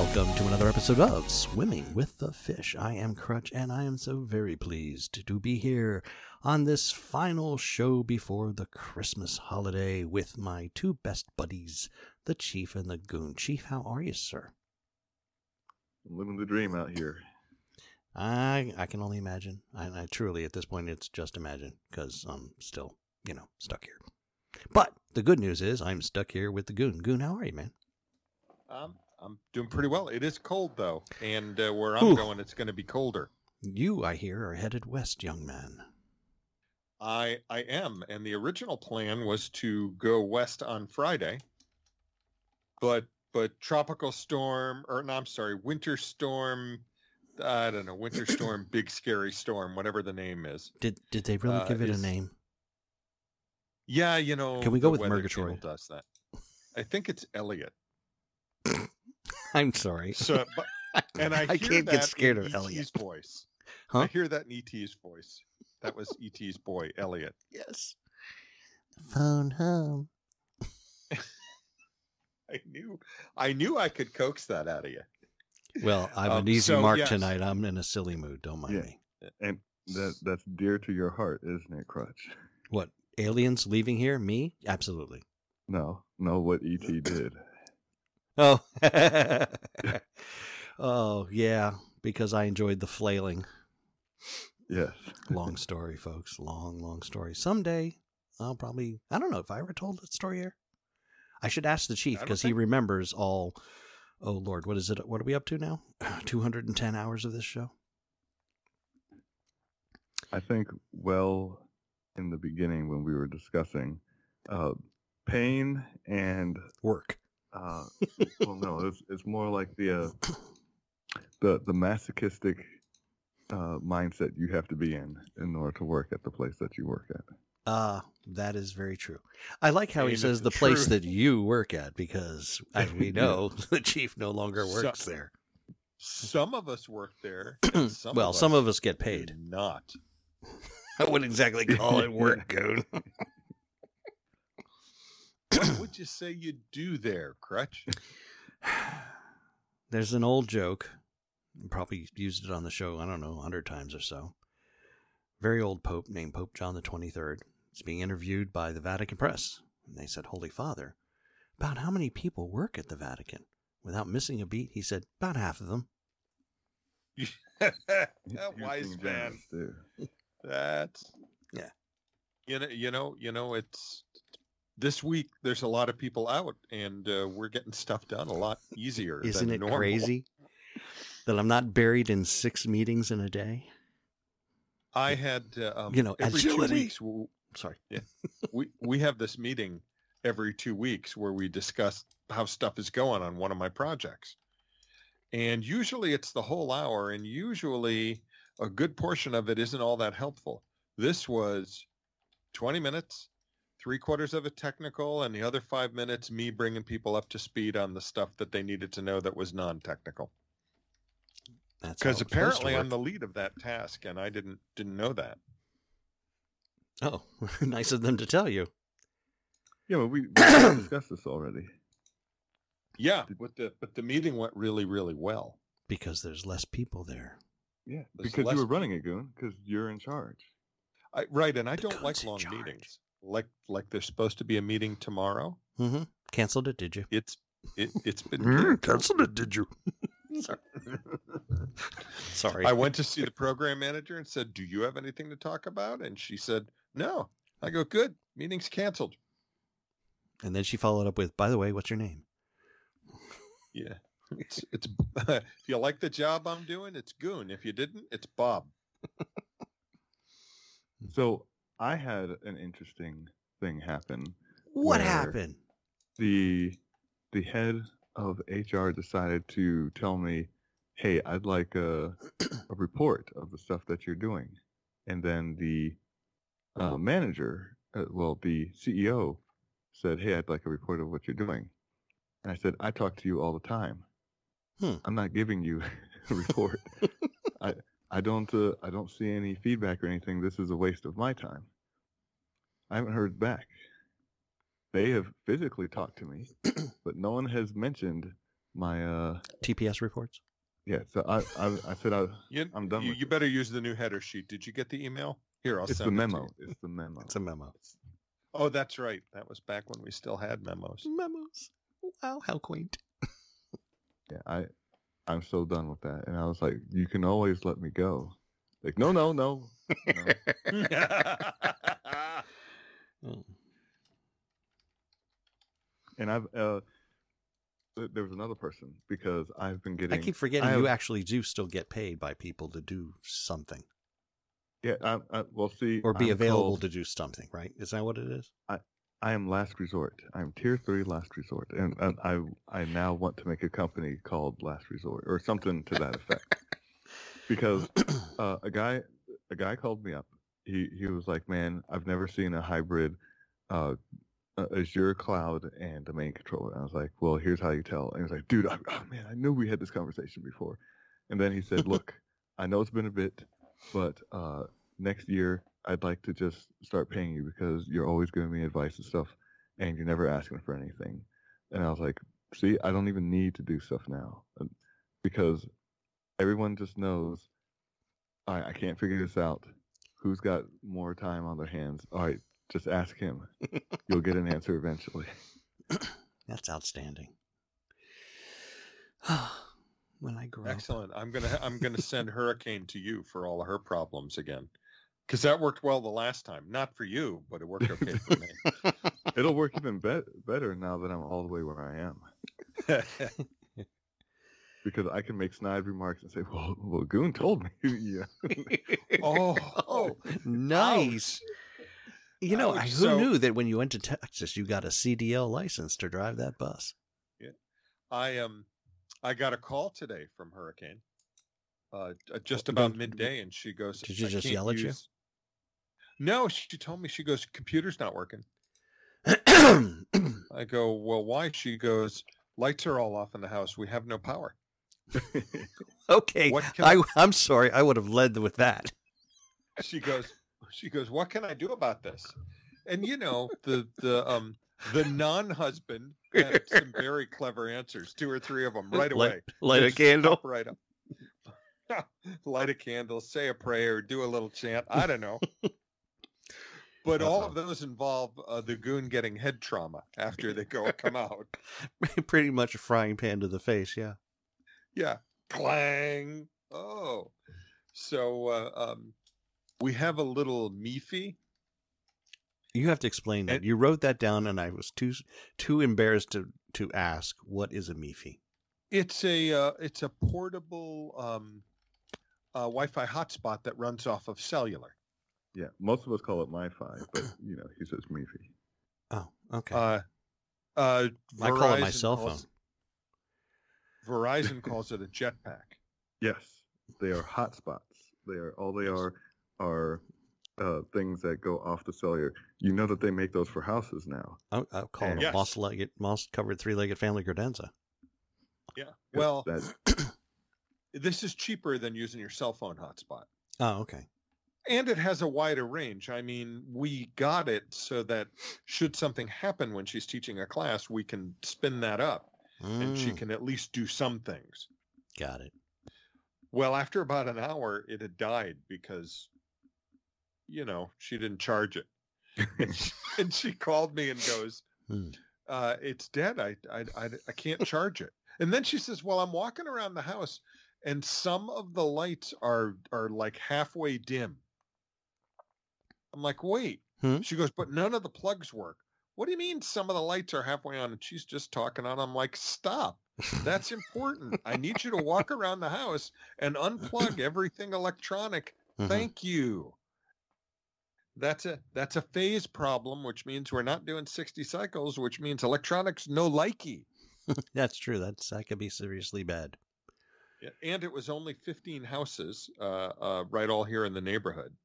And welcome to another episode of Swimming with the Fish. I am Crutch, and I am so very pleased to be here on this final show before the Christmas holiday with my two best buddies, the Chief and the Goon. Chief, how are you, sir? I'm living the dream out here. I I can only imagine. I, I truly, at this point, it's just imagine because I'm still, you know, stuck here. But the good news is I'm stuck here with the Goon. Goon, how are you, man? Um, I'm doing pretty well. It is cold though, and uh, where I'm Ooh. going, it's going to be colder. You, I hear, are headed west, young man. I I am, and the original plan was to go west on Friday, but but tropical storm, or no, I'm sorry, winter storm. I don't know, winter storm, big scary storm, whatever the name is. Did did they really Uh, give it a name? Yeah, you know. Can we go with Murgatroyd? Does that? I think it's Elliot. I'm sorry. So, but, and I, I can't get scared in of Elliot. E.T.'s voice. Huh? I hear that in ET's voice. That was ET's boy, Elliot. Yes. Phone home. I knew I knew I could coax that out of you. Well, I'm Um, an easy so, mark yes. tonight. I'm in a silly mood. Don't mind Yeah. me. And that that's dear to your heart, isn't it, Crutch? What? Aliens leaving here? Me? Absolutely. No, no, what ET did. Oh. oh, yeah. Because I enjoyed the flailing. Yes. Long story, folks. Long, long story. Someday, I'll probably. I don't know if I ever told that story here. I should ask the chief I don't because he remembers all. Oh Lord, what is it? What are we up to now? Two hundred and ten hours of this show. I think well in the beginning when we were discussing uh, pain and Work. Uh, well, no, it's it's more like the uh, the the masochistic uh, mindset you have to be in in order to work at the place that you work at. Ah, that is very true. I like how he says the the place that you work at because, as we Yeah. know, the chief no longer So- works there. Some of us work there. Some well, of some of us get paid. Not. I wouldn't exactly call it work, Goon. What would you say you do there, Crutch? There's an old joke. Probably used it on the show, I don't know, a hundred times or so. Very old pope named Pope John the 23rd is being interviewed by the Vatican Press. And they said, Holy Father, about how many people work at the Vatican? Without missing a beat, he said, About half of them. that wise man. generous. That's Yeah. You know, you know, you know. It's this week. There's a lot of people out, and uh, we're getting stuff done a lot easier. Isn't it normal. crazy that I'm not buried in six meetings in a day? I had, uh, um, You know, every agility. two weeks. w- Sorry. we we have this meeting every two weeks where we discuss how stuff is going on one of my projects and usually it's the whole hour and usually a good portion of it isn't all that helpful this was 20 minutes three quarters of it technical and the other five minutes me bringing people up to speed on the stuff that they needed to know that was non-technical That's because it's supposed to apparently i'm the lead of that task and i didn't didn't know that Oh, nice of them to tell you. Yeah, but we, we discussed this already. yeah but the but the meeting went really really well Because there's less people there. Yeah, There's because you were running it, Goon, because you're in charge. I, right, and I The don't like long charge. meetings. Like like there's supposed to be a meeting tomorrow. Mm-hmm. Canceled it, did you? It's it, it's been. Mm, canceled. canceled it, did you? Sorry. Sorry. I went to see the program manager and said, "Do you have anything to talk about?" And she said, "No." I go, "Good, meeting's canceled." and then she followed up with, by the way, what's your name? Yeah, it's it's. if you like the job I'm doing, it's Goon. If you didn't, it's Bob. So I had an interesting thing happen. What happened? The the head of HR decided to tell me, "Hey, I'd like a a report of the stuff that you're doing," and then the uh, manager, uh, well, the CEO, said, "Hey, I'd like a report of what you're doing," and I said, "I talk to you all the time. Hmm. I'm not giving you a report. I I don't uh, I don't see any feedback or anything. This is a waste of my time. I haven't heard back. They have physically talked to me, but no one has mentioned my uh TPS reports. yeah. So I I, I said I You, I'm done you, with you better use the new header sheet. Did you get the email? Here, I'll it's send the it to memo. you. It's the memo. It's a memo. Oh, that's right. That was back when we still had memos. Memos. Wow, how quaint. Yeah, I I'm so done with that. And I was like, you can always let me go. Like, no, no, no. no. Oh. and I've uh, there was another person because I've been getting. I keep forgetting I you actually do still get paid by people to do something Yeah, I, I, well, see, or be I'm available to do something, right? Is that what it is? I am last resort. I'm tier three last resort, and, and I I now want to make a company called Last Resort or something to that effect. because uh, a guy a guy called me up. He he was like, "Man, I've never seen a hybrid uh, Azure cloud and domain controller." And I was like, "Well, here's how you tell." And he was like, "Dude, I, oh man, I knew we had this conversation before." And then he said, "Look, I know it's been a bit, but uh, next year I'd like to just start paying you because you're always giving me advice and stuff, and you're never asking for anything." And I was like, "See, I don't even need to do stuff now uh, because everyone just knows all right, I can't figure this out. Who's got more time on their hands? All right, just ask him. You'll get an answer eventually. That's outstanding. when I grow up. Excellent. I'm gonna I'm gonna send Hurricane to you for all of her problems again, because that worked well the last time. Not for you, but it worked okay for me. It'll work even be- better now that I'm all the way where I am because I can make snide remarks and say, "Well, well Goon told me." yeah. oh, Oh, nice. You know, Ouch. who So- knew that when you went to Texas, you got a CDL license to drive that bus? Yeah, I um, I got a call today from Hurricane, uh, uh, just about midday, and she goes, Did you just yell at you?" use-" No, she told me she goes, "Computer's not working." I go, "Well, why?" She goes, "Lights are all off in the house. We have no power." okay, can I, I'm sorry. I would have led with that. she goes she goes what can i do about this and you know the the um the non-husband had some very clever answers two or three of them right Light- away Light a candle. right up light a candle say a prayer do a little chant i don't know but all of those involve uh, the goon getting head trauma after they go come out Pretty much a frying pan to the face. Yeah. yeah clang oh so uh, um we have a little meefy You have to explain that. And- you wrote that down, and I was too too embarrassed to to ask. What is a MIFI? It's a uh, it's a portable um, uh, Wi-Fi hotspot that runs off of cellular. Yeah, most of us call it MiFi, but you know, he says Meefy. Oh, okay. Uh, uh, I call it my cell phone. calls- Verizon calls it a jetpack. Yes, they are hotspots. They are all they are are uh, things that go off the cellular. You know that they make those for houses now. I'll, I'll call it a Yes. moss-legged, moss-covered three-legged family credenza. Yeah. Well, that, this is cheaper than using your cell phone hotspot, Oh, okay. And it has a wider range. I mean, we got it so that should something happen when she's teaching a class, we can spin that up, and she Mm, can at least do some things. got it. Well, after about an hour, it had died because, you know, she didn't charge it. and, she, and she called me and goes, Hmm. uh, "It's dead. I, I I I can't charge it." And then she says, "Well, I'm walking around the house, and some of the lights are are like halfway dim." I'm like, "Wait." Hmm? She goes, "But none of the plugs work." What do you mean some of the lights are halfway on and she's just talking on? I'm like, "Stop." That's important. I need you to walk around the house and unplug everything electronic. Mhm. Thank you. That's a that's a phase problem, which means we're not doing 60 cycles, which means electronics no likey. That's true. That's that could be seriously bad. And it was only 15 houses, uh, uh, right all here in the neighborhood.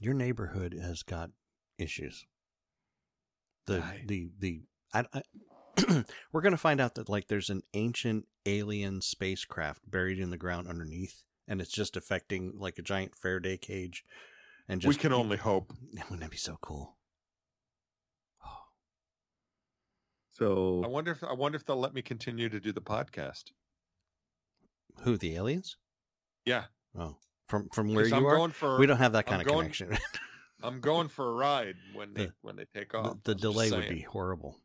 Your neighborhood has got issues. The Aye. the the I, I we're gonna find out that like there's an ancient alien spacecraft buried in the ground underneath, and it's just affecting like a giant Faraday cage. And just we can only hope. Wouldn't that be so cool? Oh, So I wonder if I wonder if they'll let me continue to do the podcast. Who the aliens? Yeah, Oh, from from where you I'm are, going for we don't have that I'm kind of going- connection. I'm going for a ride when they The- when they take off. the I'm delay would be horrible.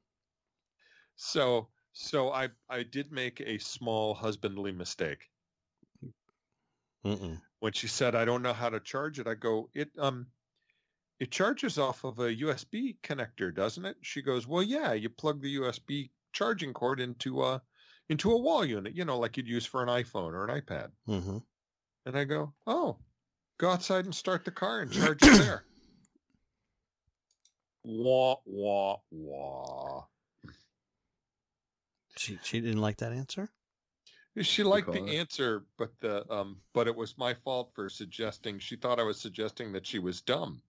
So so I I did make a small husbandly mistake. Mm-mm. When she said I don't know how to charge it, I go, it um it charges off of a USB connector, doesn't it? She goes, Well yeah, you plug the USB charging cord into a into a wall unit, you know, like you'd use for an iPhone or an iPad. hmm And I go, Oh, go outside and start the car and charge it there. Wah wah wah. She she didn't like that answer. She liked the it? answer, but the um, but it was my fault for suggesting. She thought I was suggesting that she was dumb,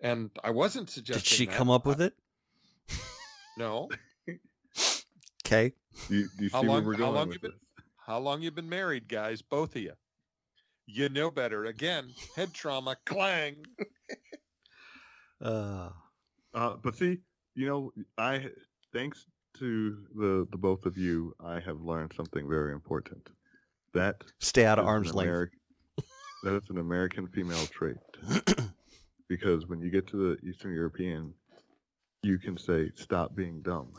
and I wasn't suggesting. Did she that. come up with it? No. Okay. do you, do you see How where long- we're how long you been- this? How long you been married, guys? Both of you. You know better. Again, head trauma. Clang. Uh, Uh, but see, you know, I thanks to the the both of you, I have learned something very important. That stay out of arm's length. Ameri- that is an American female trait. because when you get to the Eastern European, you can say, "Stop being dumb,"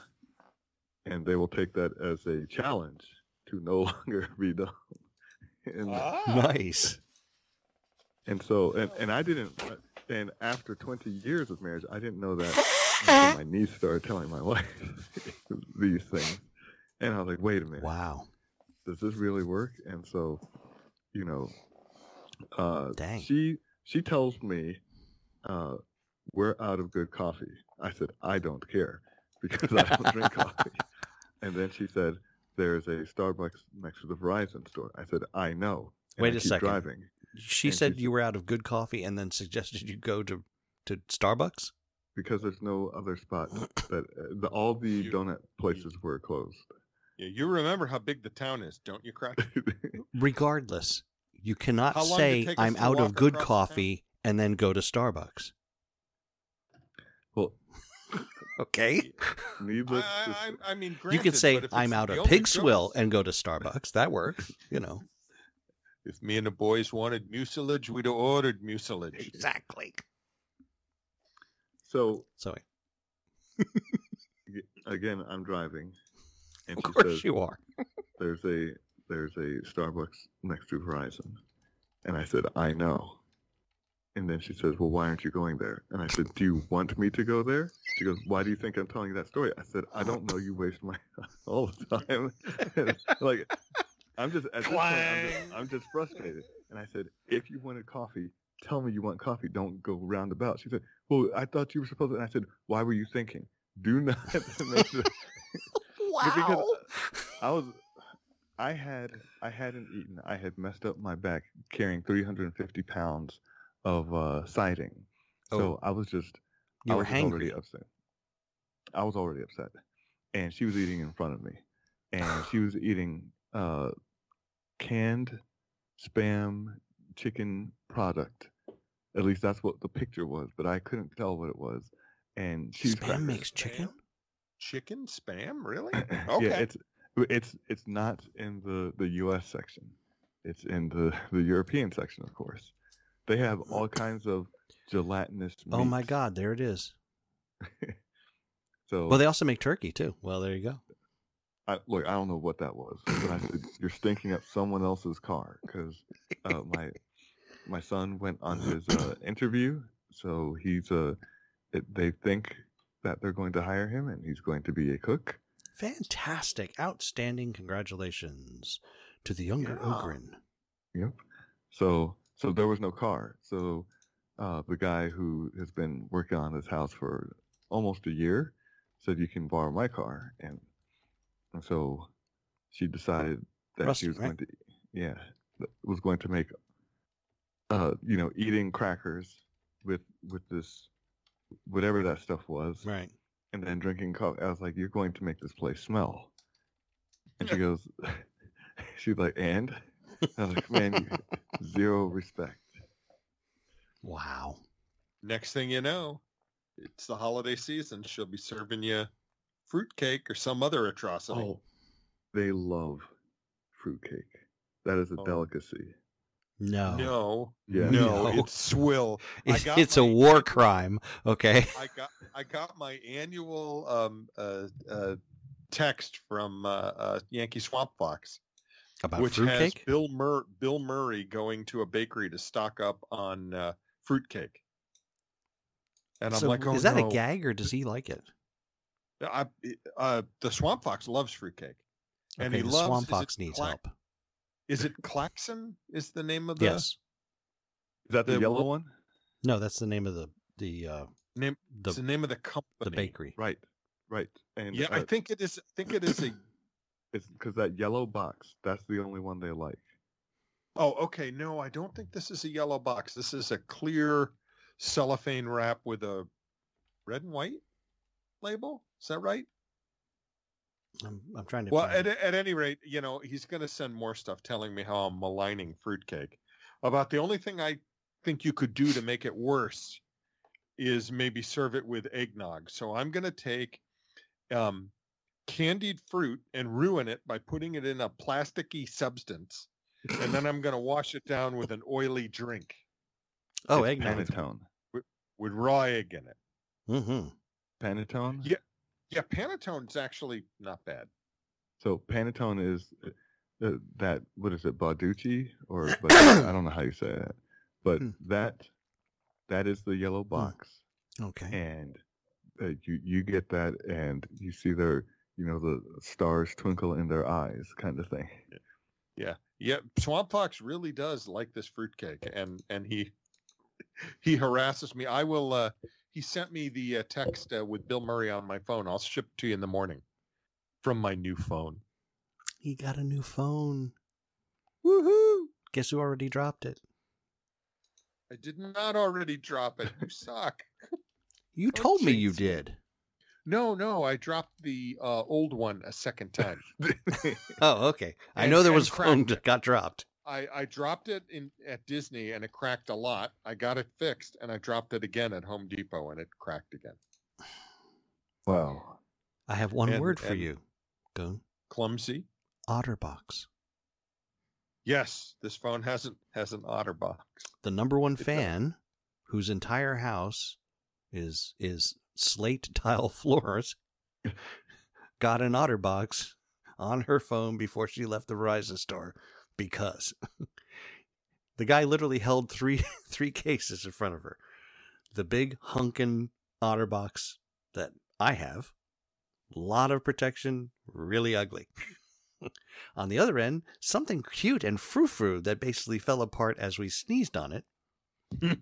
and they will take that as a challenge to no longer be dumb. And, Ah. nice. and so, and, and I didn't. And after 20 years of marriage, I didn't know that until my niece started telling my wife these things, and I was like, "Wait a minute." Wow. does this really work? And so, you know, uh, Dang. she she tells me uh, we're out of good coffee. I said I don't care because I don't drink coffee. And then she said there's a Starbucks next to the Verizon store. I said I know. And Wait I a keep second. Driving She And said she's- you were out of good coffee and then suggested you go to to Starbucks. because there's no other spot that uh, the, all the You- donut places were closed. Yeah, you remember how big the town is, don't you, Crack? Regardless, you cannot How long did it say I'm out of good across town? coffee and then go to Starbucks. well, Okay. needless I, I, I mean, you granted, could say I'm out of only pig swill and go to Starbucks. That works. You know. If me and the boys wanted mucilage, we'd have ordered mucilage. Exactly. so So again, I'm driving, and of she course says, you are. there's a there's a Starbucks next to Verizon. And I said, I know. And then she says, Well, why aren't you going there? And I said, Do you want me to go there? She goes, Why do you think I'm telling you that story? I said, I don't know. You waste my all the time. like, I'm just at this point, I'm just, I'm just frustrated. And I said, If you wanted coffee, tell me you want coffee. Don't go roundabout. She said, Well, I thought you were supposed to. And I said, Why were you thinking? Do not. because I was I had I hadn't eaten. I had messed up my back carrying 350 pounds of uh, siding. So I was just You I were was already hangry. upset. I was already upset, and she was eating in front of me, and she was eating uh, canned spam chicken product. At least that's what the picture was, but I couldn't tell what it was. And cheese Spam makes chicken. Chicken spam? Really? Okay. Yeah, it's it's it's not in the the U.S. section. It's in the the European section, of course. They have all kinds of gelatinous. Oh my. God! There it is. So Well, they also make turkey too. Well, there you go. I, look, I don't know what that was, but I said you're stinking up someone else's car because uh, my my son went on his uh, interview, so he's uh, they think that they're going to hire him, and he's going to be a cook. Fantastic, outstanding! Congratulations to the younger Yeah. Ogren. Yep. So so there was no car. So uh, the guy who has been working on this house for almost a year said you can borrow my car, and, and so she decided that Rusty, she was right? going to yeah was going to make uh you know eating crackers with with this whatever that stuff was Right. and then drinking coffee. I was like, you're going to make this place smell. And she goes, she's like, and? I was like, man, you, zero respect. Wow. Next thing you know, it's the holiday season. She'll be serving you fruitcake or some other atrocity. Oh, they love fruitcake. That is a Oh. delicacy. No. No, Yeah. no, No. it's swill. I It's, got it's a war crime. Okay. I got I got my annual um, uh, uh, text from uh, uh, Yankee Swamp Fox, About which has fruitcake? Bill Mur- Bill Murray going to a bakery to stock up on uh, fruitcake. And I'm like, oh is that no. a gag or does he like it? I, uh, the Swamp Fox loves fruitcake, and okay, he the loves. Swamp Fox needs Cla- help. Is it Claxton? Is the name of the Yes. Is that the, The yellow one? No, that's the name of the the uh, name? the it's the name of the company. the bakery. Right. Right. And Yeah, I uh, think it is. I think it is a. it's because that yellow box. That's the only one they like. Oh, okay. No, I don't think this is a yellow box. This is a clear cellophane wrap with a red and white label. Is that right? I'm, I'm trying to. Well, find at, it. at any rate, you know, he's going to send more stuff telling me how I'm maligning fruitcake. About the only thing I think you could do to make it worse is maybe serve it with eggnog. So I'm going to take um, candied fruit and ruin it by putting it in a plasticky substance. And then I'm going to wash it down with an oily drink oh, It's eggnog. Panettone. with raw egg in it. Mm-hmm. Panettone. Yeah. Yeah, Panettone's actually not bad. So Panettone is uh, that what is it, Bauducci or but I don't know how you say that, but Hmm. that that is the yellow box, Okay. and uh, you you get that, and you see their you know the stars twinkle in their eyes, kind of thing. Yeah, yeah. Swamp Fox really does like this fruitcake, and and he he harasses me. I will. uh He sent me the uh, text uh, with Bill Murray on my phone. I'll ship it to you in the morning from my new phone. He got a new phone. Woohoo! Guess who already dropped it? I did not already drop it. You suck. You Don't told me you did. No, no, I dropped the uh, old one a second time. Oh, okay. I And- know there was a phone that got dropped. I, I dropped it in at Disney and it cracked a lot. I got it fixed and I dropped it again at Home Depot and it cracked again. wow. I have one And- word for you. Goon. Clumsy. Otterbox. Yes, this phone has an has an OtterBox. The number one It does. fan whose entire house is is slate tile floors got an Otterbox on her phone before she left the Verizon store because the guy literally held three three cases in front of her. The big hunkin' Otterbox that I have, lot of protection, really ugly. on the other end, something cute and frou-frou that basically fell apart as we sneezed on it.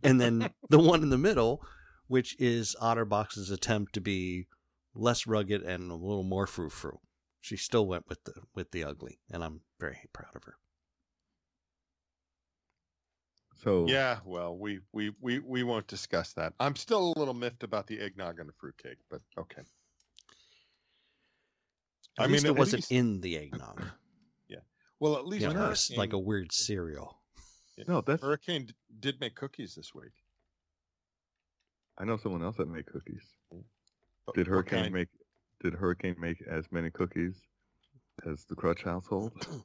and then the one in the middle, which is Otterbox's attempt to be less rugged and a little more frou-frou. She still went with the with the ugly, and I'm very proud of her. So Yeah, well, we, we we we won't discuss that. I'm still a little miffed about the eggnog and the fruitcake, but okay. At I least mean, it wasn't least- in the eggnog. Yeah. Well, at least Yeah, You know, it's Hurricane, like a weird cereal. no, that's Hurricane d- did make cookies this week. I know someone else that made cookies. Did Hurricane kind? make Did Hurricane make as many cookies as the Crutch household?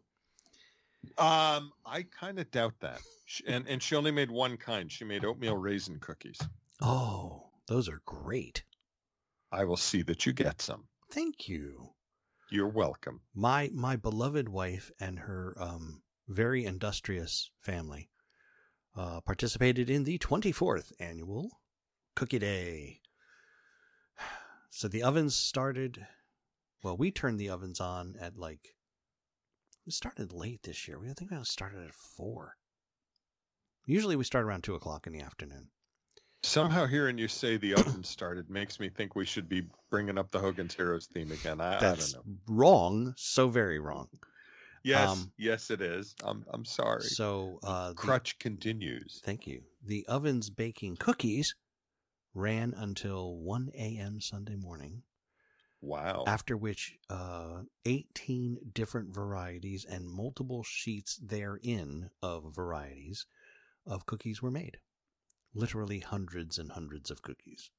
Um, I kind of doubt that. Sh- And and she only made one kind. She made oatmeal raisin cookies. Oh, those are great. I will see that you get some. Thank you. You're welcome. My my beloved wife and her um, very industrious family uh, participated in the 24th annual Cookie Day. So the ovens started. Well, we turned the ovens on at like. We started late this year. We I think we started at four. Usually we start around two o'clock in the afternoon. Somehow hearing you say the oven started makes me think we should be bringing up the Hogan's Heroes theme again. I, I don't know. wrong. So very wrong. Yes, um, yes, it is. I'm I'm sorry. So uh, the- Crutch continues. Thank you. The ovens baking cookies ran until 1 a.m. Sunday morning, Wow. after which uh, 18 different varieties and multiple sheets therein of varieties of cookies were made. Literally hundreds and hundreds of cookies.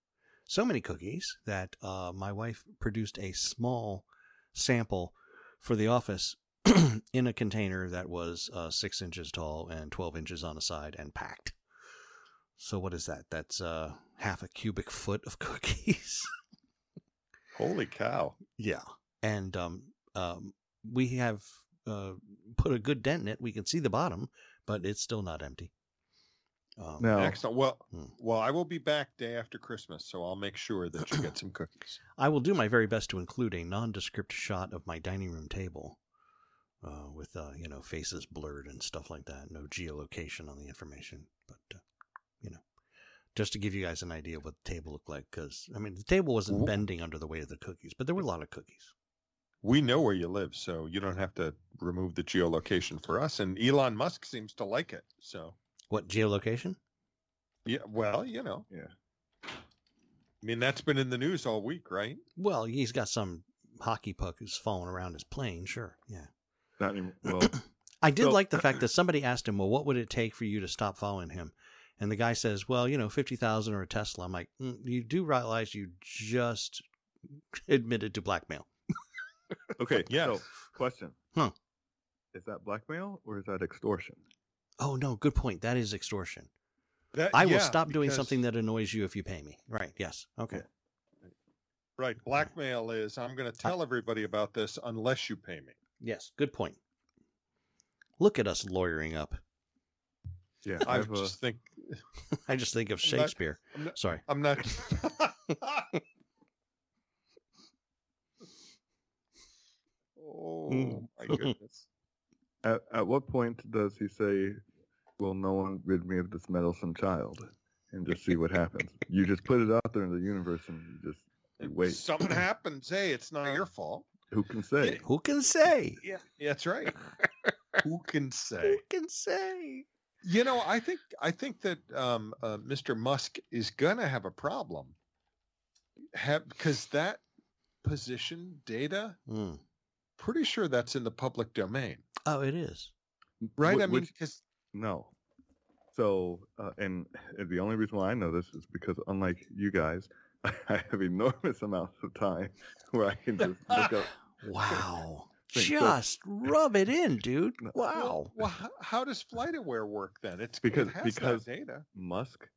So many cookies that uh, my wife produced a small sample for the office in a container that was uh, six inches tall and 12 inches on the side and packed. So, what is that? That's uh, half a cubic foot of cookies. Holy cow! Yeah, and um, um, we have uh, put a good dent in it. We can see the bottom, but it's still not empty. Um, Now, Excellent. Well, Hmm. well, I will be back day after Christmas, so I'll make sure that you get some cookies. I will do my very best to include a nondescript shot of my dining room table, uh, with uh, you know faces blurred and stuff like that. No geolocation on the information, but uh, you know, just to give you guys an idea of what the table looked like. Because I mean, the table wasn't Wh- bending under the weight of the cookies, but there were a lot of cookies. We know where you live, so you don't have to remove the geolocation for us. And Elon Musk seems to like it. So, What geolocation? yeah, well, you know, yeah. I mean, that's been in the news all week, right? Well, he's got some hockey puck who's falling around his plane. Sure, yeah. Not anymore. Well, I did So- like the fact that somebody asked him, "Well, what would it take for you to stop following him?" And the guy says, "Well, you know, fifty thousand or a Tesla." I'm like, mm, "You do realize you just admitted to blackmail?" okay. Yeah. So, question. Huh. Is that blackmail or is that extortion? Oh no, good point. That is extortion. That, I will yeah, stop doing because- something that annoys you if you pay me. Right? Yes. Okay. Yeah. Right. Blackmail is I'm going to tell everybody about this unless you pay me. Yes. Good point. Look at us lawyering up. Yeah. I I've, just think I just think of I'm not- Shakespeare. I'm not- Sorry. I'm not. oh Mm. my goodness! at, at what point does he say, "Will no one rid me of this meddlesome child?" and just see what happens? You just put it out there in the universe, and you just you wait. Something happens. Hey, it's not your fault. Who can say? Who can say? Yeah, that's right. Who can say? Who can say? You know, I think I think that um, uh, Mr. Musk is going to have a problem, because that position data, Mm. pretty sure that's in the public domain, Oh, it is. right? Wh- I mean, which- because No. So, uh, and the only reason why I know this is because, unlike you guys, I have enormous amounts of time where I can just look up. Wow. Think so. Just rub it in, dude. Wow. well, how, how does FlightAware work then? It's Because- it has because- that data. Musk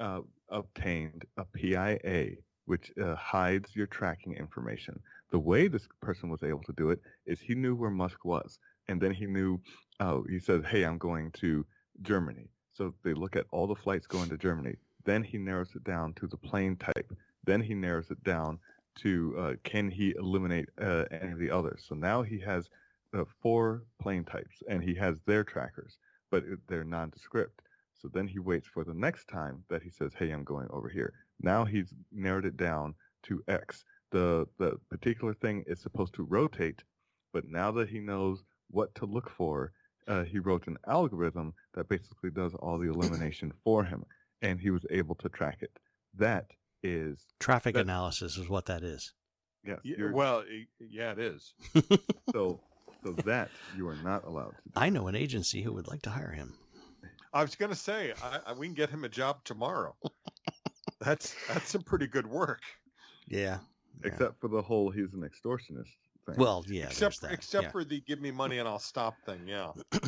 uh, obtained a PIA, which uh, hides your tracking information. The way this person was able to do it is he knew where Musk was, and then he knew. Oh, he says, "Hey, I'm going to Germany." So they look at all the flights going to Germany. Then he narrows it down to the plane type. Then he narrows it down to uh, can he eliminate uh, any of the others. So now he has uh, four plane types, and he has their trackers, but they're nondescript. So then he waits for the next time that he says, "Hey, I'm going over here." Now he's narrowed it down to X. The the particular thing is supposed to rotate, but now that he knows what to look for, uh, he wrote an algorithm that basically does all the elimination for him, and he was able to track it. That is Traffic That- analysis is what that is. yes. Yeah, well, eh, yeah, it is. so so that you are not allowed to. Do. I know an agency who would like to hire him. I was going to say I, I, we can get him a job tomorrow. that's that's some pretty good work. Yeah. yeah. Except for the whole he's an extortionist thing. well, yeah. except for, that. except yeah. for the give me money and I'll stop thing. Yeah.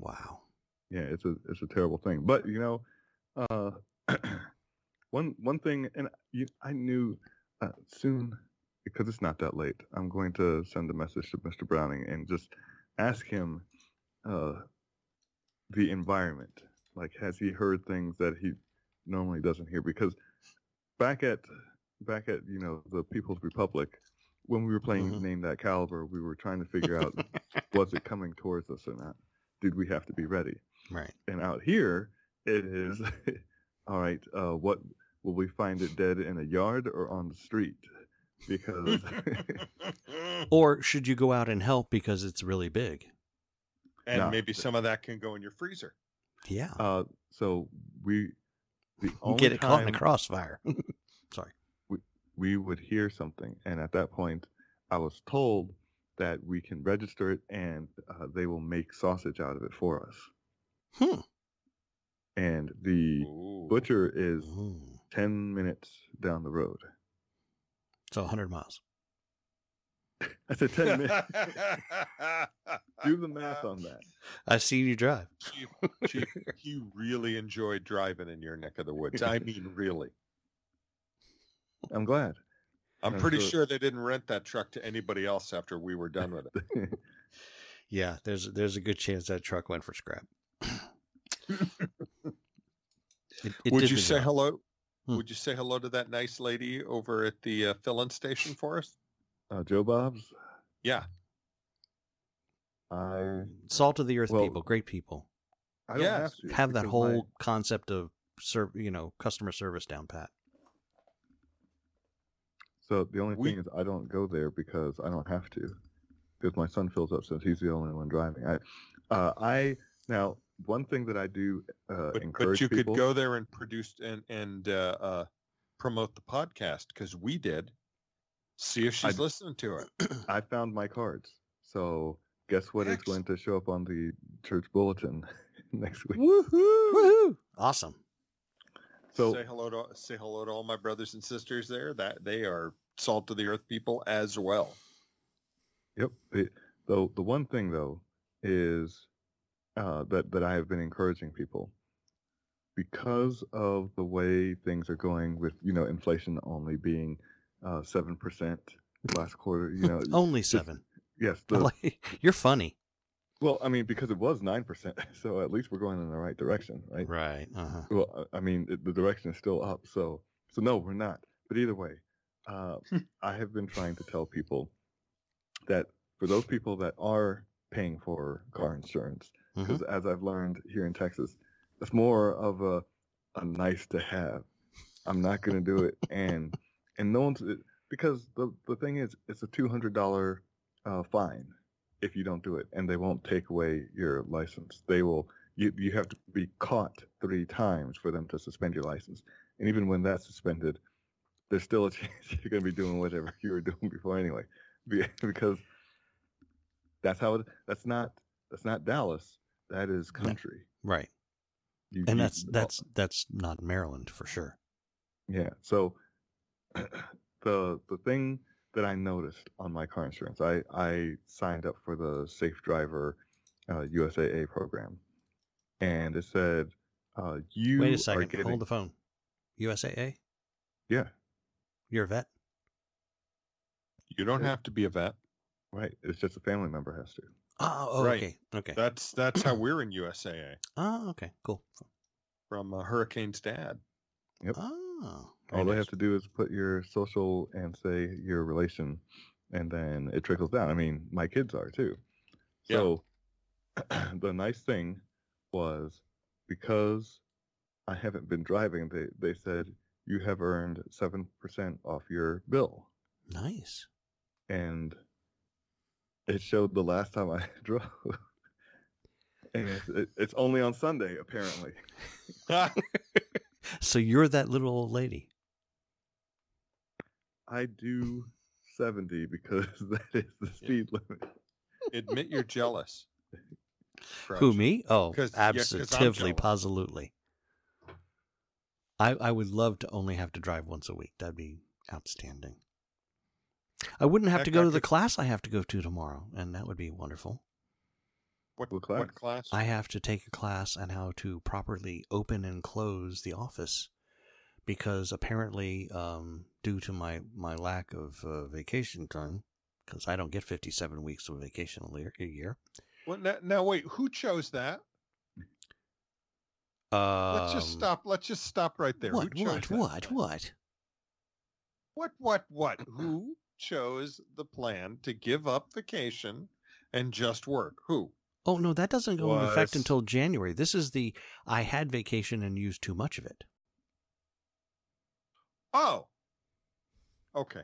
wow. yeah, it's a it's a terrible thing. But you know, uh, one one thing, and you, I knew uh, soon because it's not that late. I'm going to send a message to Mr. Browning and just ask him uh, the environment. Like, has he heard things that he normally doesn't hear? Because back at back at you know the People's Republic, when we were playing Mhm. Name That Caliber, we were trying to figure out was it coming towards us or not. Did we have to be ready? Right. And out here, it is all right. Uh, what will we find it dead in a yard or on the street? Because Or should you go out and help because it's really big? and No. maybe some of that can go in your freezer. Yeah. uh, so we the only Get it caught in a crossfire. Sorry. we would hear something, and at that point, I was told that we can register it and uh, they will make sausage out of it for us. Hmm. And the Ooh. butcher is Ooh. 10 minutes down the road. So 100 miles. I said 10 minutes. Do the math on that. I've seen you drive. Chief, Chief, he really enjoyed driving in your neck of the woods. I mean, really. I'm glad. I'm pretty so- sure they didn't rent that truck to anybody else after we were done with it. Yeah, there's there's a good chance that truck went for scrap. It- it Would you say job. hello? Hmm. Would you say hello to that nice lady over at the uh, fill-in station for us? Uh, Joe Bob's, Yeah. I Salt of the earth Well, people, great people. I don't Yes. have to Have that whole my- concept of serve, you know, customer service down pat. so the only We- thing is I don't go there because I don't have to, because my son fills up since he's the only one driving. I, uh, I now one thing that I do uh, But, encourage but you people. could go there and produce and and uh, uh, promote the podcast because we did. See if she's I- listening to it. I found my cards, so guess what is going to show up on the church bulletin next week? Woohoo! Awesome. So say hello to say hello to all my brothers and sisters there. That they are salt of the earth people as well. Yep. The, the the one thing though is uh, that that I have been encouraging people because of the way things are going with you know inflation only being uh, seven percent last quarter. You know, Only seven. yes. The, You're funny. well, I mean, because it was nine percent, so at least we're going in the right direction, right? Right. Uh-huh. Well, I I mean, it, the direction is still up. So, so no, we're not. But either way, uh, I have been trying to tell people that for those people that are paying for car insurance, Because as I've learned here in Texas, it's more of a a nice to have. I'm not going to do it, and and no one's because the the thing is, it's a two hundred dollar uh, fine if you don't do it, and they won't take away your license. They will. You you have to be caught three times for them to suspend your license, and even when that's suspended, there's still a chance you're going to be doing whatever you were doing before anyway, because that's how it. That's not that's not Dallas. That is country. Right. You- And that's that's that's not Maryland for sure. Yeah. So the the thing that I noticed on my car insurance, I I signed up for the Safe Driver uh, USAA program, and it said uh, you Wait a second. getting Hold the phone. USAA? yeah You're a vet? You don't have to be a vet. right. It's just a family member has to. Oh, oh Right. okay. Okay. That's that's how we're in USAA Oh, ah, okay. Cool. from uh, Hurricane's dad. Oh. All very they have to do is put your social and say your relation, and then it trickles down. I mean, my kids are too. Yeah. So the nice thing was because I haven't been driving, they, they said you have earned 7% off your bill. Nice. And it showed the last time I drove. and it's, it, it's only on Sunday, apparently. So you're that little old lady. I do 70 because that is the speed limit. Admit you're jealous. Who me? Oh, 'Cause- yeah, 'cause I'm absolutely, jealous. positively. I I would love to only have to drive once a week. That'd be outstanding. I wouldn't have to go to the could- class I have to go to tomorrow, and that would be wonderful. What, What what class? class? I have to take a class on how to properly open and close the office because apparently, um, due to my, my lack of uh, vacation time, because I don't get 57 weeks of vacation a year- Well, now, now wait, who chose that? Um, Let's just stop. Let's just stop right there. What, who chose what, that what, what? What, what, what? Who chose the plan to give up vacation and just work? Who? Oh, no, that doesn't go into effect until January. This is the I had vacation and used too much of it. Oh. Okay.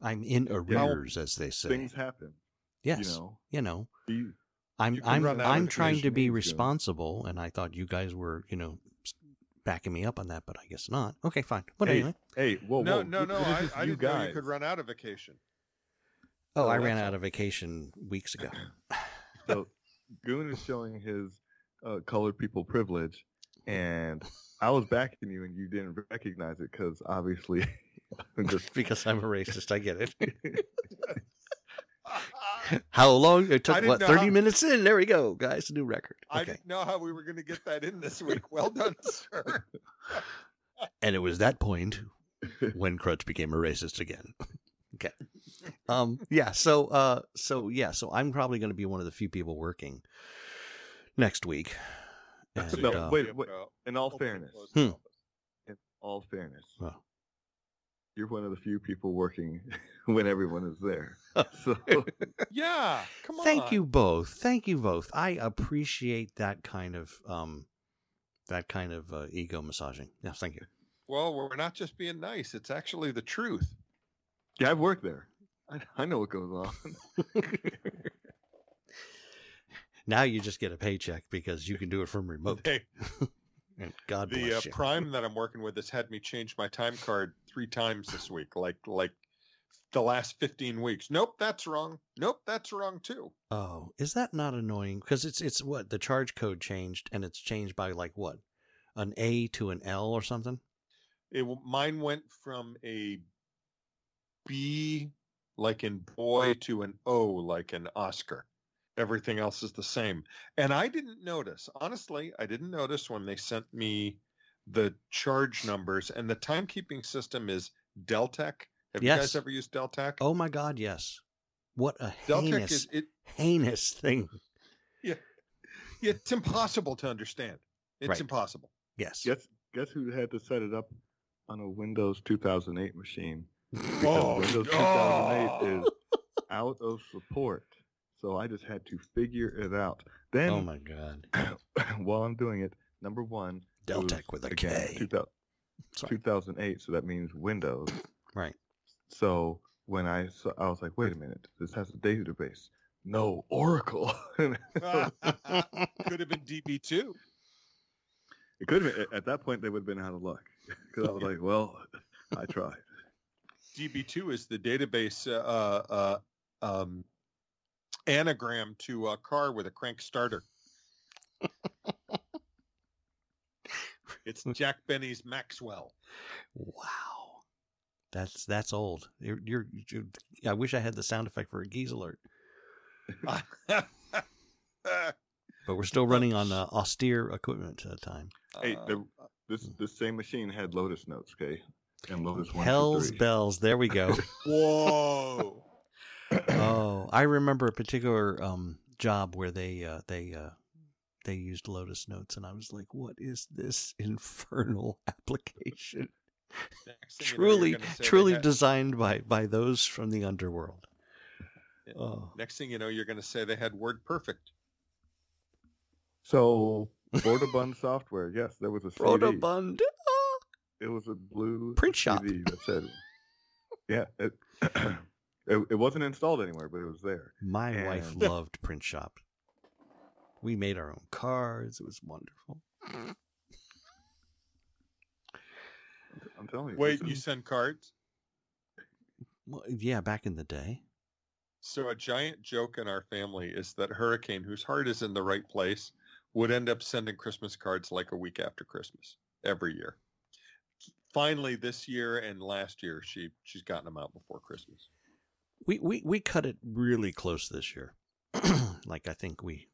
I'm in arrears, as they say. Things happen. yes. You know, you know. you, I'm You I'm I'm trying to be responsible, and I thought you guys were, you know, backing me up on that, but I guess not. Okay, fine. But Hey, anyway. hey, whoa, no, whoa. no, it- no. it I, isn't I you didn't know you guys. could run out of vacation. Oh, so I ran out of vacation weeks ago. So Goon is showing his uh, colored people privilege, and I was backing you, and you didn't recognize it because obviously, just because I'm a racist. I get it. How long? It took didn't what? Thirty how- minutes in. There we go, guys. New record. I Okay. didn't know how we were going to get that in this week. Well done, sir. And it was that point when Crutch became a racist again. okay. Um. Yeah. So. Uh. So. Yeah. So I'm probably going to be one of the few people working next week. And, No, uh, wait, wait. Uh, In all fairness, Hmm. in all fairness, well, you're one of the few people working when everyone is there. So Yeah, come on. Thank you both. Thank you both. I appreciate that kind of um, that kind of uh, ego massaging. Yes. Thank you. Well, we're not just being nice. It's actually the truth. yeah, I've worked there. I, I know what goes on. Now you just get a paycheck because you can do it from remote. Hey, And God the uh, bless you. prime that I'm working with has had me change my time card three times this week. Like like the last 15 weeks. Nope, that's wrong. Nope, that's wrong too. Oh, is that not annoying? Because it's it's what the charge code changed, and it's changed by like what, an A to an L or something. It mine went from a B like in boy to an O like an Oscar. Everything else is the same. And I didn't notice. Honestly, I didn't notice when they sent me the charge numbers and the timekeeping system is Deltek. Have you guys ever used Deltek? Oh my God, yes. What a Deltek heinous, is it heinous thing. Yeah. It's impossible to understand. It's Right. impossible. Yes. guess guess who had to set it up on a Windows 2008 machine? Because Oh, Windows 2008 is out of support. So I just had to figure it out. Then oh my God. while I'm doing it, number one, it was, Deltek with a again, K. 2000 2008, so that means Windows. Right. So when I saw, I was like, wait a minute, this has a database. No, Oracle. Could have been DB2. It could have been, at that point, they would have been out of luck. Because I was like, well, I tried. DB2 is the database uh, uh, um, anagram to a car with a crank starter. it's Jack Benny's Maxwell. Wow. That's that's old. You're, you're, you I wish I had the sound effect for a geese alert, but we're still running on uh, austere equipment at the time. Hey, Uh, the, this this same machine had Lotus notes, okay? And Lotus one, Hell's bells. There we go. whoa. Oh, I remember a particular um, job where they uh, they uh, they used Lotus Notes, and I was like, "What is this infernal application?" Next thing you know, truly, gonna say they truly had- designed by by those from the underworld. Yeah. Oh, Next thing you know, you're going to say they had Word Perfect. So Bun software, yes, there was a CD. Broderbund. Ah, It was a blue Print shop. CD that said, yeah, it, it it wasn't installed anywhere, but it was there. My wife loved print shop. We made our own cards. It was wonderful. I'm telling you. Wait, you is- send cards? Well, yeah, back in the day. So a giant joke in our family is that Hurricane, whose heart is in the right place, would end up sending Christmas cards like a week after Christmas every year. Finally, this year and last year, she she's gotten them out before Christmas. We we we cut it really close this year. like I think we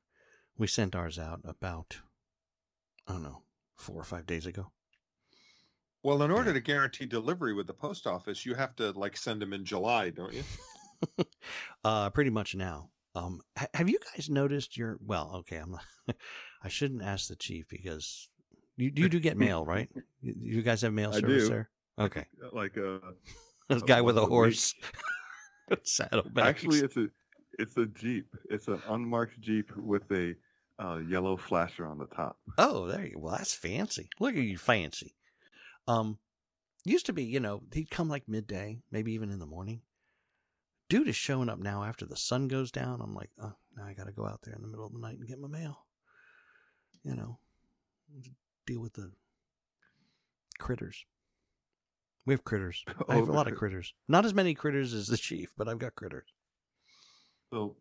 we sent ours out about I don't know four or five days ago. Well, in order Yeah. to guarantee delivery with the post office, you have to like send them in July, don't you? uh, pretty much now. Um, ha- have you guys noticed your? Well, okay, I'm. I shouldn't ask the chief because you you do get mail, right? You, you guys have mail I service do. there. Okay, like uh, this Uh, guy with a horse, saddlebags. actually, it's a it's a Jeep. It's an unmarked Jeep with a uh, yellow flasher on the top. Oh, there you. Well, that's fancy. Look at you, fancy. Um, used to be, you know, he'd come like midday, maybe even in the morning. Dude is showing up now after the sun goes down. I'm like, oh, now I got to go out there in the middle of the night and get my mail. You know, deal with the critters. We have critters. I have a lot of critters. Not as many critters as the chief, but I've got critters. So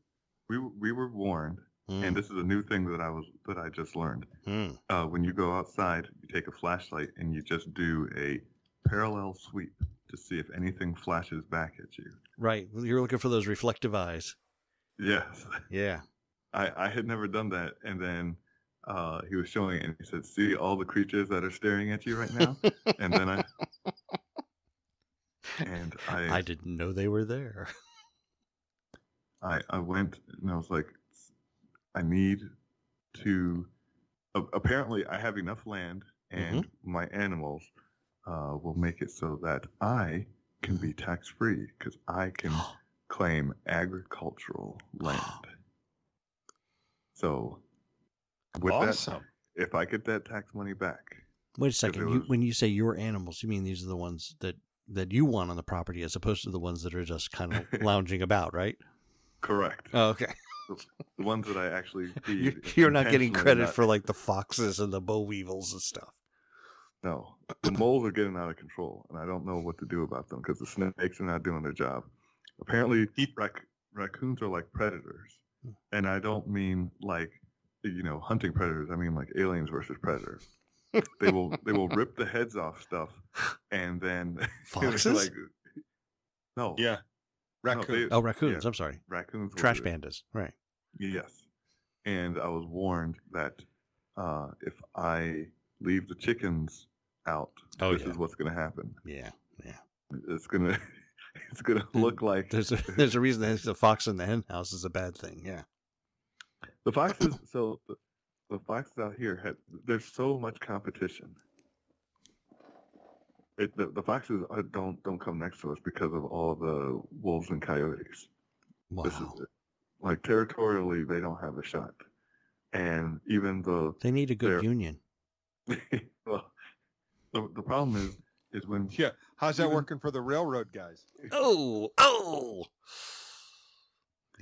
we were- we were warned Mm, And this is a new thing that I was that I just learned. mm. Uh, when you go outside, you take a flashlight and you just do a parallel sweep to see if anything flashes back at you. Right. You're looking for those reflective eyes. Yes, Yeah. I, I had never done that, and then uh, he was showing it, and he said, "See all the creatures that are staring at you right now." and then I I I didn't know they were there. I, I went and I was like, I need to. a- apparently, I have enough land, and my animals uh, will make it so that I can be tax free because I can claim agricultural land. So, with awesome. that, if I get that tax money back, Wait a second. You, when you say your animals, you mean these are the ones that that you want on the property, as opposed to the ones that are just kind of lounging about, right? correct. Oh, okay. the ones that I actually feed. You're, not getting credit not- for like the foxes and the boll weevils and stuff. No, the moles are getting out of control, and I don't know what to do about them because the snakes are not doing their job. Apparently, rac- raccoons are like predators, Hmm. and I don't mean like you know hunting predators. I mean like aliens versus predators. They will they will rip the heads off stuff, and then Foxes? like no Yeah. no, they- oh, raccoons. yeah, I'm sorry. raccoons Trash do pandas. Right. Yes. And I was warned that uh, if I leave the chickens out, Oh, this yeah. is what's going to happen. Yeah. Yeah. It's going to it's going to look like There's a there's a reason that the fox in the hen house is a bad thing. Yeah. the foxes. So the, the foxes out here had there's so much competition. It, the, the foxes are, don't don't come next to us because of all the wolves and coyotes. This is Wow. it. Like territorially, they don't have a shot, and even the They need a good union. well, the, the problem is is when Yeah. How's that Even- working for the railroad guys? Oh. Oh.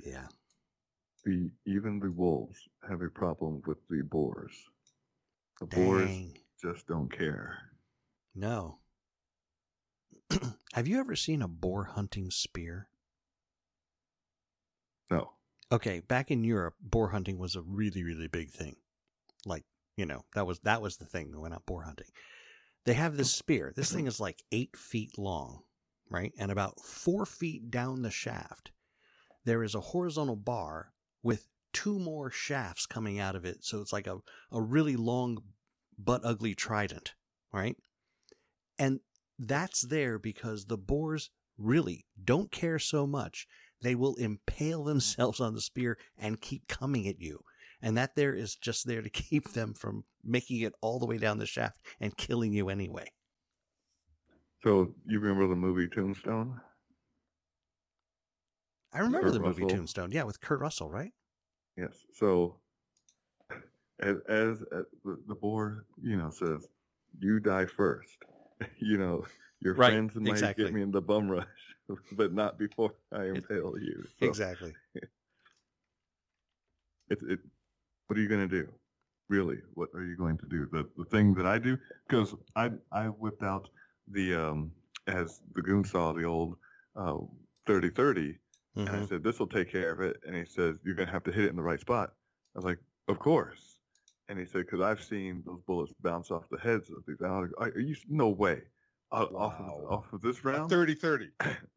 Yeah. The even the wolves have a problem with the boars. The boars just don't care. No. Have you ever seen a boar hunting spear? No. Okay, back in Europe, boar hunting was a really, really big thing. Like, you know, that was that was the thing. They went out boar hunting. They have this spear. This thing is like eight feet long, right? And about four feet down the shaft, there is a horizontal bar with two more shafts coming out of it. So it's like a, a really long but ugly trident, right? And that's there because the boars really don't care so much. They will impale themselves on the spear and keep coming at you. And that there is just there to keep them from making it all the way down the shaft and killing you anyway. So you remember the movie Tombstone? I remember Kurt the movie Russell. Tombstone. Yeah, with Kurt Russell, right? Yes. So as, as, as the, the boar, you know, says, "You die first. you know, your Right, friends might exactly. get me in the bum rush, but not before I impale you." So Exactly. It, it, what are you going to do? Really, what are you going to do? The the thing that I do, because I I whipped out the um as the goon saw the old uh 30-30, and I Mhm. said this will take care of it, and he says you're going to have to hit it in the right spot. I was like, of course, and he said because I've seen those bullets bounce off the heads of these. Are are you no way Out- off Wow. of off of this round? 30 30.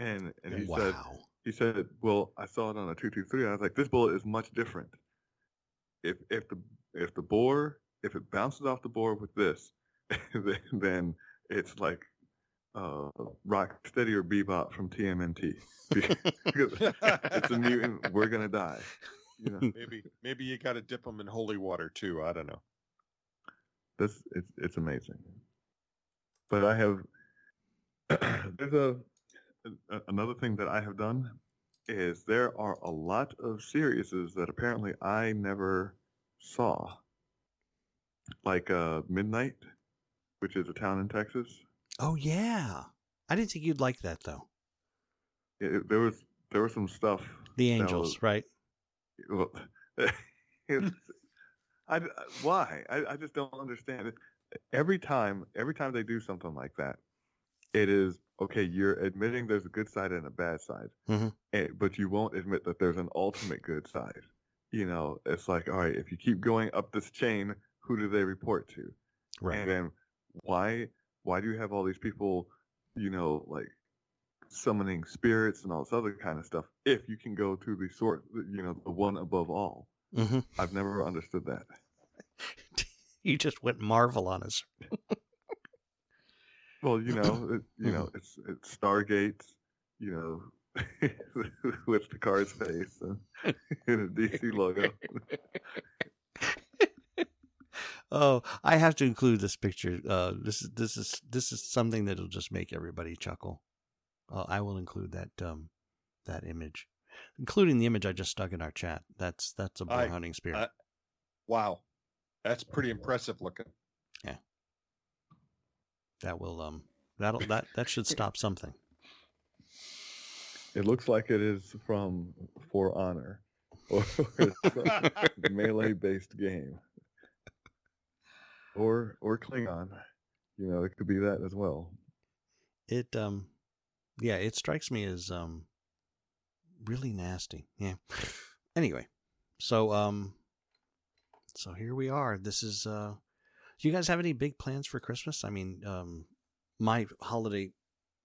And and he said Wow. he said, "Well, I saw it on a two two three. I was like, this bullet is much different. If if the if the boar if it bounces off the boar with this, then, then it's like uh, Rocksteady or Bebop from TMNT. it's a mutant. We're gonna die. You know, Maybe maybe you got to dip them in holy water too. I don't know. this it's it's amazing. But I have there's a, a another thing that I have done is there are a lot of series that apparently I never saw. Like uh, Midnight, which is a town in Texas. Oh yeah. I didn't think you'd like that though. It, it- there was there was some stuff. The Angels, was- right? well, I, why? I, I just don't understand it. Every time, every time they do something like that, it is okay. You're admitting there's a good side and a bad side, Mhm. eh, but you won't admit that there's an ultimate good side. you know, it's like, all right, if you keep going up this chain, who do they report to? Right. And then why why do you have all these people, you know, like summoning spirits and all this other kind of stuff if you can go to the sort, you know, the one above all? hmm I've never understood that. You just went Marvel on us. Well, you know, it, you know, Mm-hmm. it's it's Stargates, you know, with the car's face and, and a DC logo. Oh, I have to include this picture. Uh, this is this is this is something that'll just make everybody chuckle. Uh, I will include that um, that image, including the image I just stuck in our chat. That's that's a boar I- hunting spear. I- Wow. That's pretty impressive looking. Yeah, that will um that'll that that should stop something. It looks like it is from For Honor or it's some melee-based game, or or Klingon. You know, it could be that as well. It um yeah, it strikes me as um really nasty. Yeah. Anyway, so um so here we are. This is uh do you guys have any big plans for Christmas? I mean, um my holiday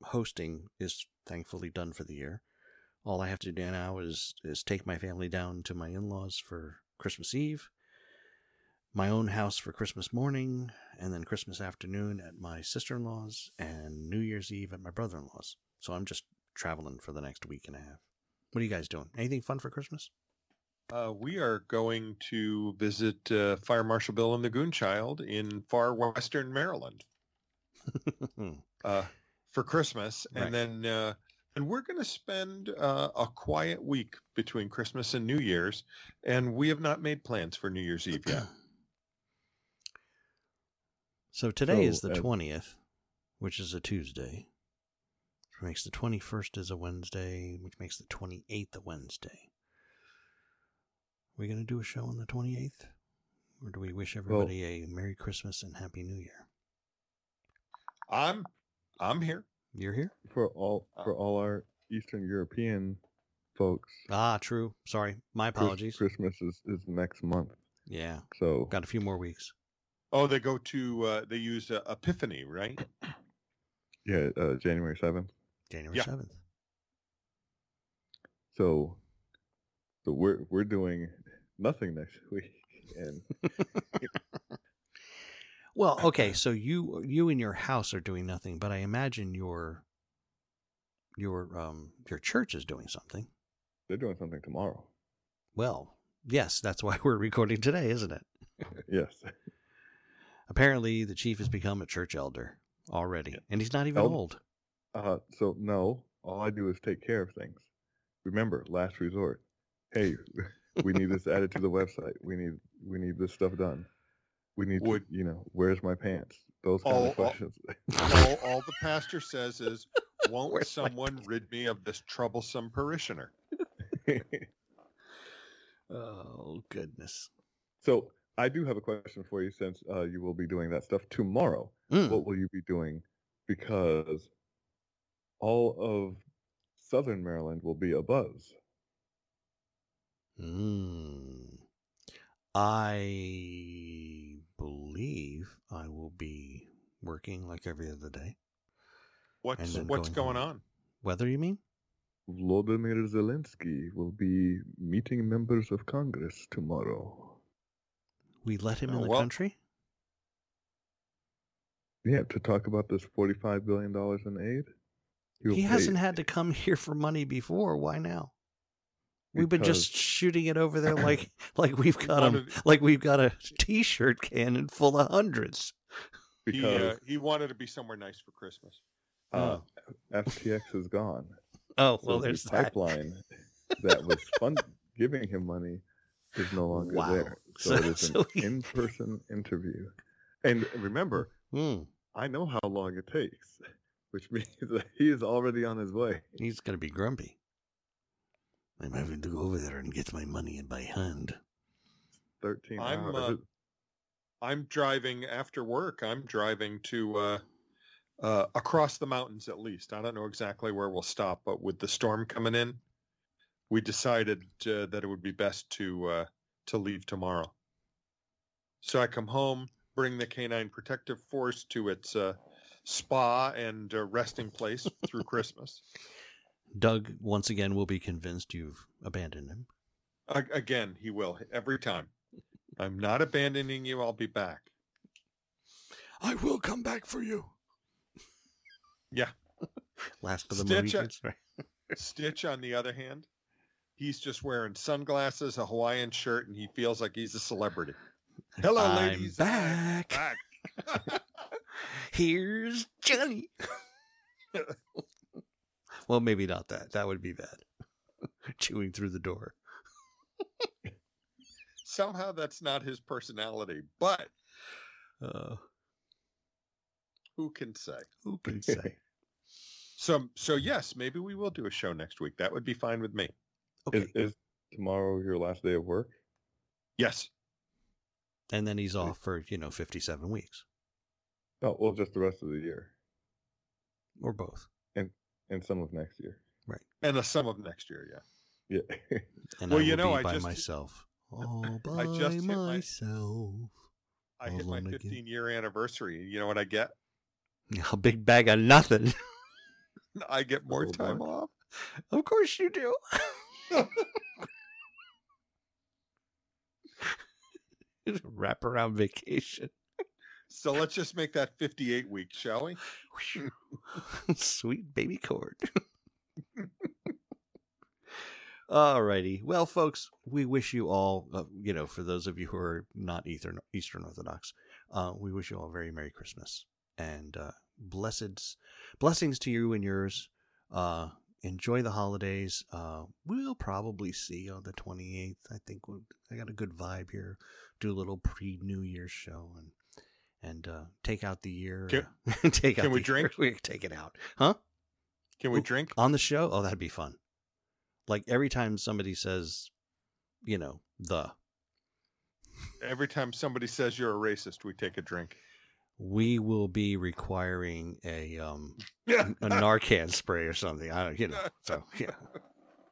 hosting is thankfully done for the year. All I have to do now is is take my family down to my in-laws for Christmas Eve, my own house for Christmas morning, and then Christmas afternoon at my sister-in-law's and New Year's Eve at my brother-in-law's. So I'm just traveling for the next week and a half. What are you guys doing? Anything fun for Christmas? Uh, we are going to visit uh, Fire Marshal Bill and the Goonchild in far western Maryland uh, for Christmas, and Right. then uh, and we're going to spend uh, a quiet week between Christmas and New Year's, and we have not made plans for New Year's Eve yet. So today is So, the uh, 20th, which is a Tuesday. Which makes the 21st is a Wednesday, which makes the 28th a Wednesday. we going to do a show on the 28th? Or do we wish everybody a Merry Christmas and Happy New Year? I'm I'm here. You're here? For all for all our Eastern European folks, Ah, true. Sorry. My apologies. Christmas is, is next month, Yeah. so Got a few more weeks. Oh, they go to uh, they use uh, Epiphany, right? yeah, uh, January seventh. January Yeah. 7th. So, so we're we're doing nothing next week, and Well, okay, so you you and your house are doing nothing, but I imagine your your um your church is doing something. they're doing something tomorrow. Well, yes, that's why we're recording today, isn't it? Yes, Apparently, the chief has become a church elder already, and he's not even Eld- old. uh, so no, all I do is take care of things. Remember, last resort. Hey, we need this added to the website. We need we need this stuff done. We need Would- to, you know, where's my pants? Those kind All- of questions. all, all the pastor says is, "Won't Where's someone rid me of this troublesome parishioner?" Oh goodness! so I do have a question for you since uh, you will be doing that stuff tomorrow. Mm, What will you be doing? Because all of Southern Maryland will be a buzz. mm. I believe I will be working like every other day. What's what's going going home. on? Weather, you mean? Vladimir Zelensky will be meeting members of Congress tomorrow. We let him in Oh, the well- country. Yeah, to talk about this forty-five billion dollars in aid. He'll He hasn't had to come here for money before. Why now? We've been just shooting it over there like like we've He got 'em- wanted- like we've got a T-shirt cannon full of hundreds. He because uh, he wanted to be somewhere nice for Christmas. uh, FTX is gone. Oh So well, the there's that. pipeline that was fund giving him money is no longer Wow. there. So, So- it is so an he- in-person interview. And remember, Hmm. I know how long it takes, which means that he is already on his way. He's gonna be grumpy. I'm having to go over there and get my money in my hand. Thirteen I'm, uh, I'm driving after work. I'm driving to uh, uh, across the mountains at least. I don't know exactly where we'll stop, but with the storm coming in, we decided uh, that it would be best to uh, to leave tomorrow. So I come home, bring the canine protective force to its uh, spa and uh, resting place through Christmas. Doug once again will be convinced you've abandoned him. A- again, he will every time. I'm not abandoning you. I'll be back. I will come back for you. Yeah. Last of the Stitch, right? Stitch, on the other hand, he's just wearing sunglasses, a Hawaiian shirt, and he feels like he's a celebrity. Hello, I'm ladies. back. back. Here's Johnny. well, maybe not that. That would be bad. Chewing through the door. Somehow that's not his personality, but Uh, who can say? who can say? So, so yes, maybe we will do a show next week. That would be fine with me. Okay. Is, is tomorrow your last day of work? Yes. and then he's off for, you know, 57 weeks No, well, just the rest of the year or both. and and some of next year. Right. And the sum of next year, yeah. Yeah. And Well, I you know, be I by just- myself. All by I just hit my- myself. I hit my Alone again. 15 year anniversary. You know what I get? A big bag of nothing. I get more Oh, time boy. off. of course you do. Wrap around vacation. So let's just make that 58 weeks, shall we? Sweet baby cord. Alrighty. Well, folks, we wish you all, uh, you know, for those of you who are not Eastern, Eastern Orthodox, uh, we wish you all a very Merry Christmas and uh, blessed blessings to you and yours. Enjoy the holidays. Uh, we'll probably see on the 28th. I think we'll, I got a good vibe here. Do a little pre New Year's show and and uh, take out the year. Can- uh, take out can we drink? Year. We take it out, huh? Can we Ooh. drink? on the show oh that'd be fun like every time somebody says you know the Every time somebody says you're a racist, we take a drink. We will be requiring a um a narcan spray or something i don't you know so yeah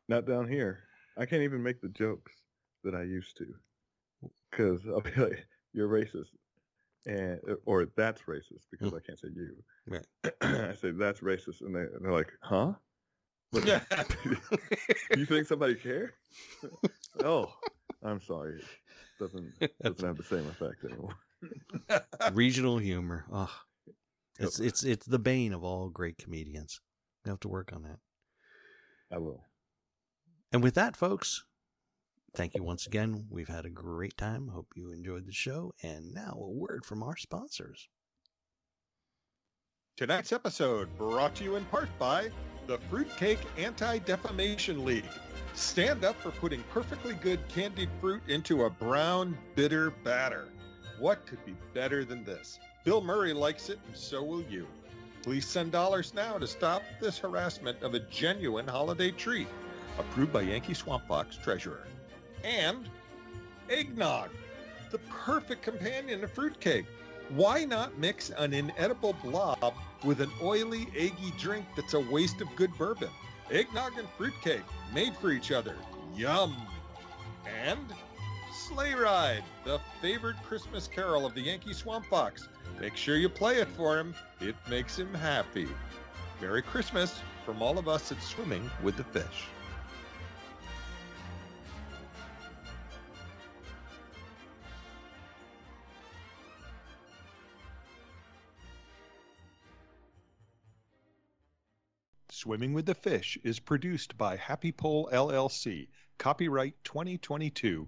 Not down here. I can't even make the jokes that I used to. Because I'll be like, you're racist. And, or that's racist because I can't say you. Right. I say that's racist. And, they, and they're like, huh? Yeah. you think somebody cared? oh, I'm sorry. It doesn't, doesn't have the same effect anymore. regional humor. Oh it's it's it's the bane of all great comedians. We have to work on that. I will. and with that folks thank you once again. We've had a great time. Hope you enjoyed the show. And now a word from our sponsors. Tonight's episode brought to you in part by the Fruitcake Anti-Defamation League. Stand up for putting perfectly good candied fruit into a brown, bitter batter. What could be better than this? Bill Murray likes it, and so will you. Please send dollars now to stop this harassment of a genuine holiday treat. Approved by Yankee Swamp Fox Treasurer. And eggnog, the perfect companion to fruitcake. Why not mix an inedible blob with an oily, eggy drink that's a waste of good bourbon? Eggnog and fruitcake, made for each other. Yum! And Sleigh Ride, the favorite Christmas carol of the Yankee Swamp Fox. Make sure you play it for him. It makes him happy. Merry Christmas from all of us at Swimming with the Fish. Swimming with the Fish is produced by Happy Pole LLC. Copyright 2022.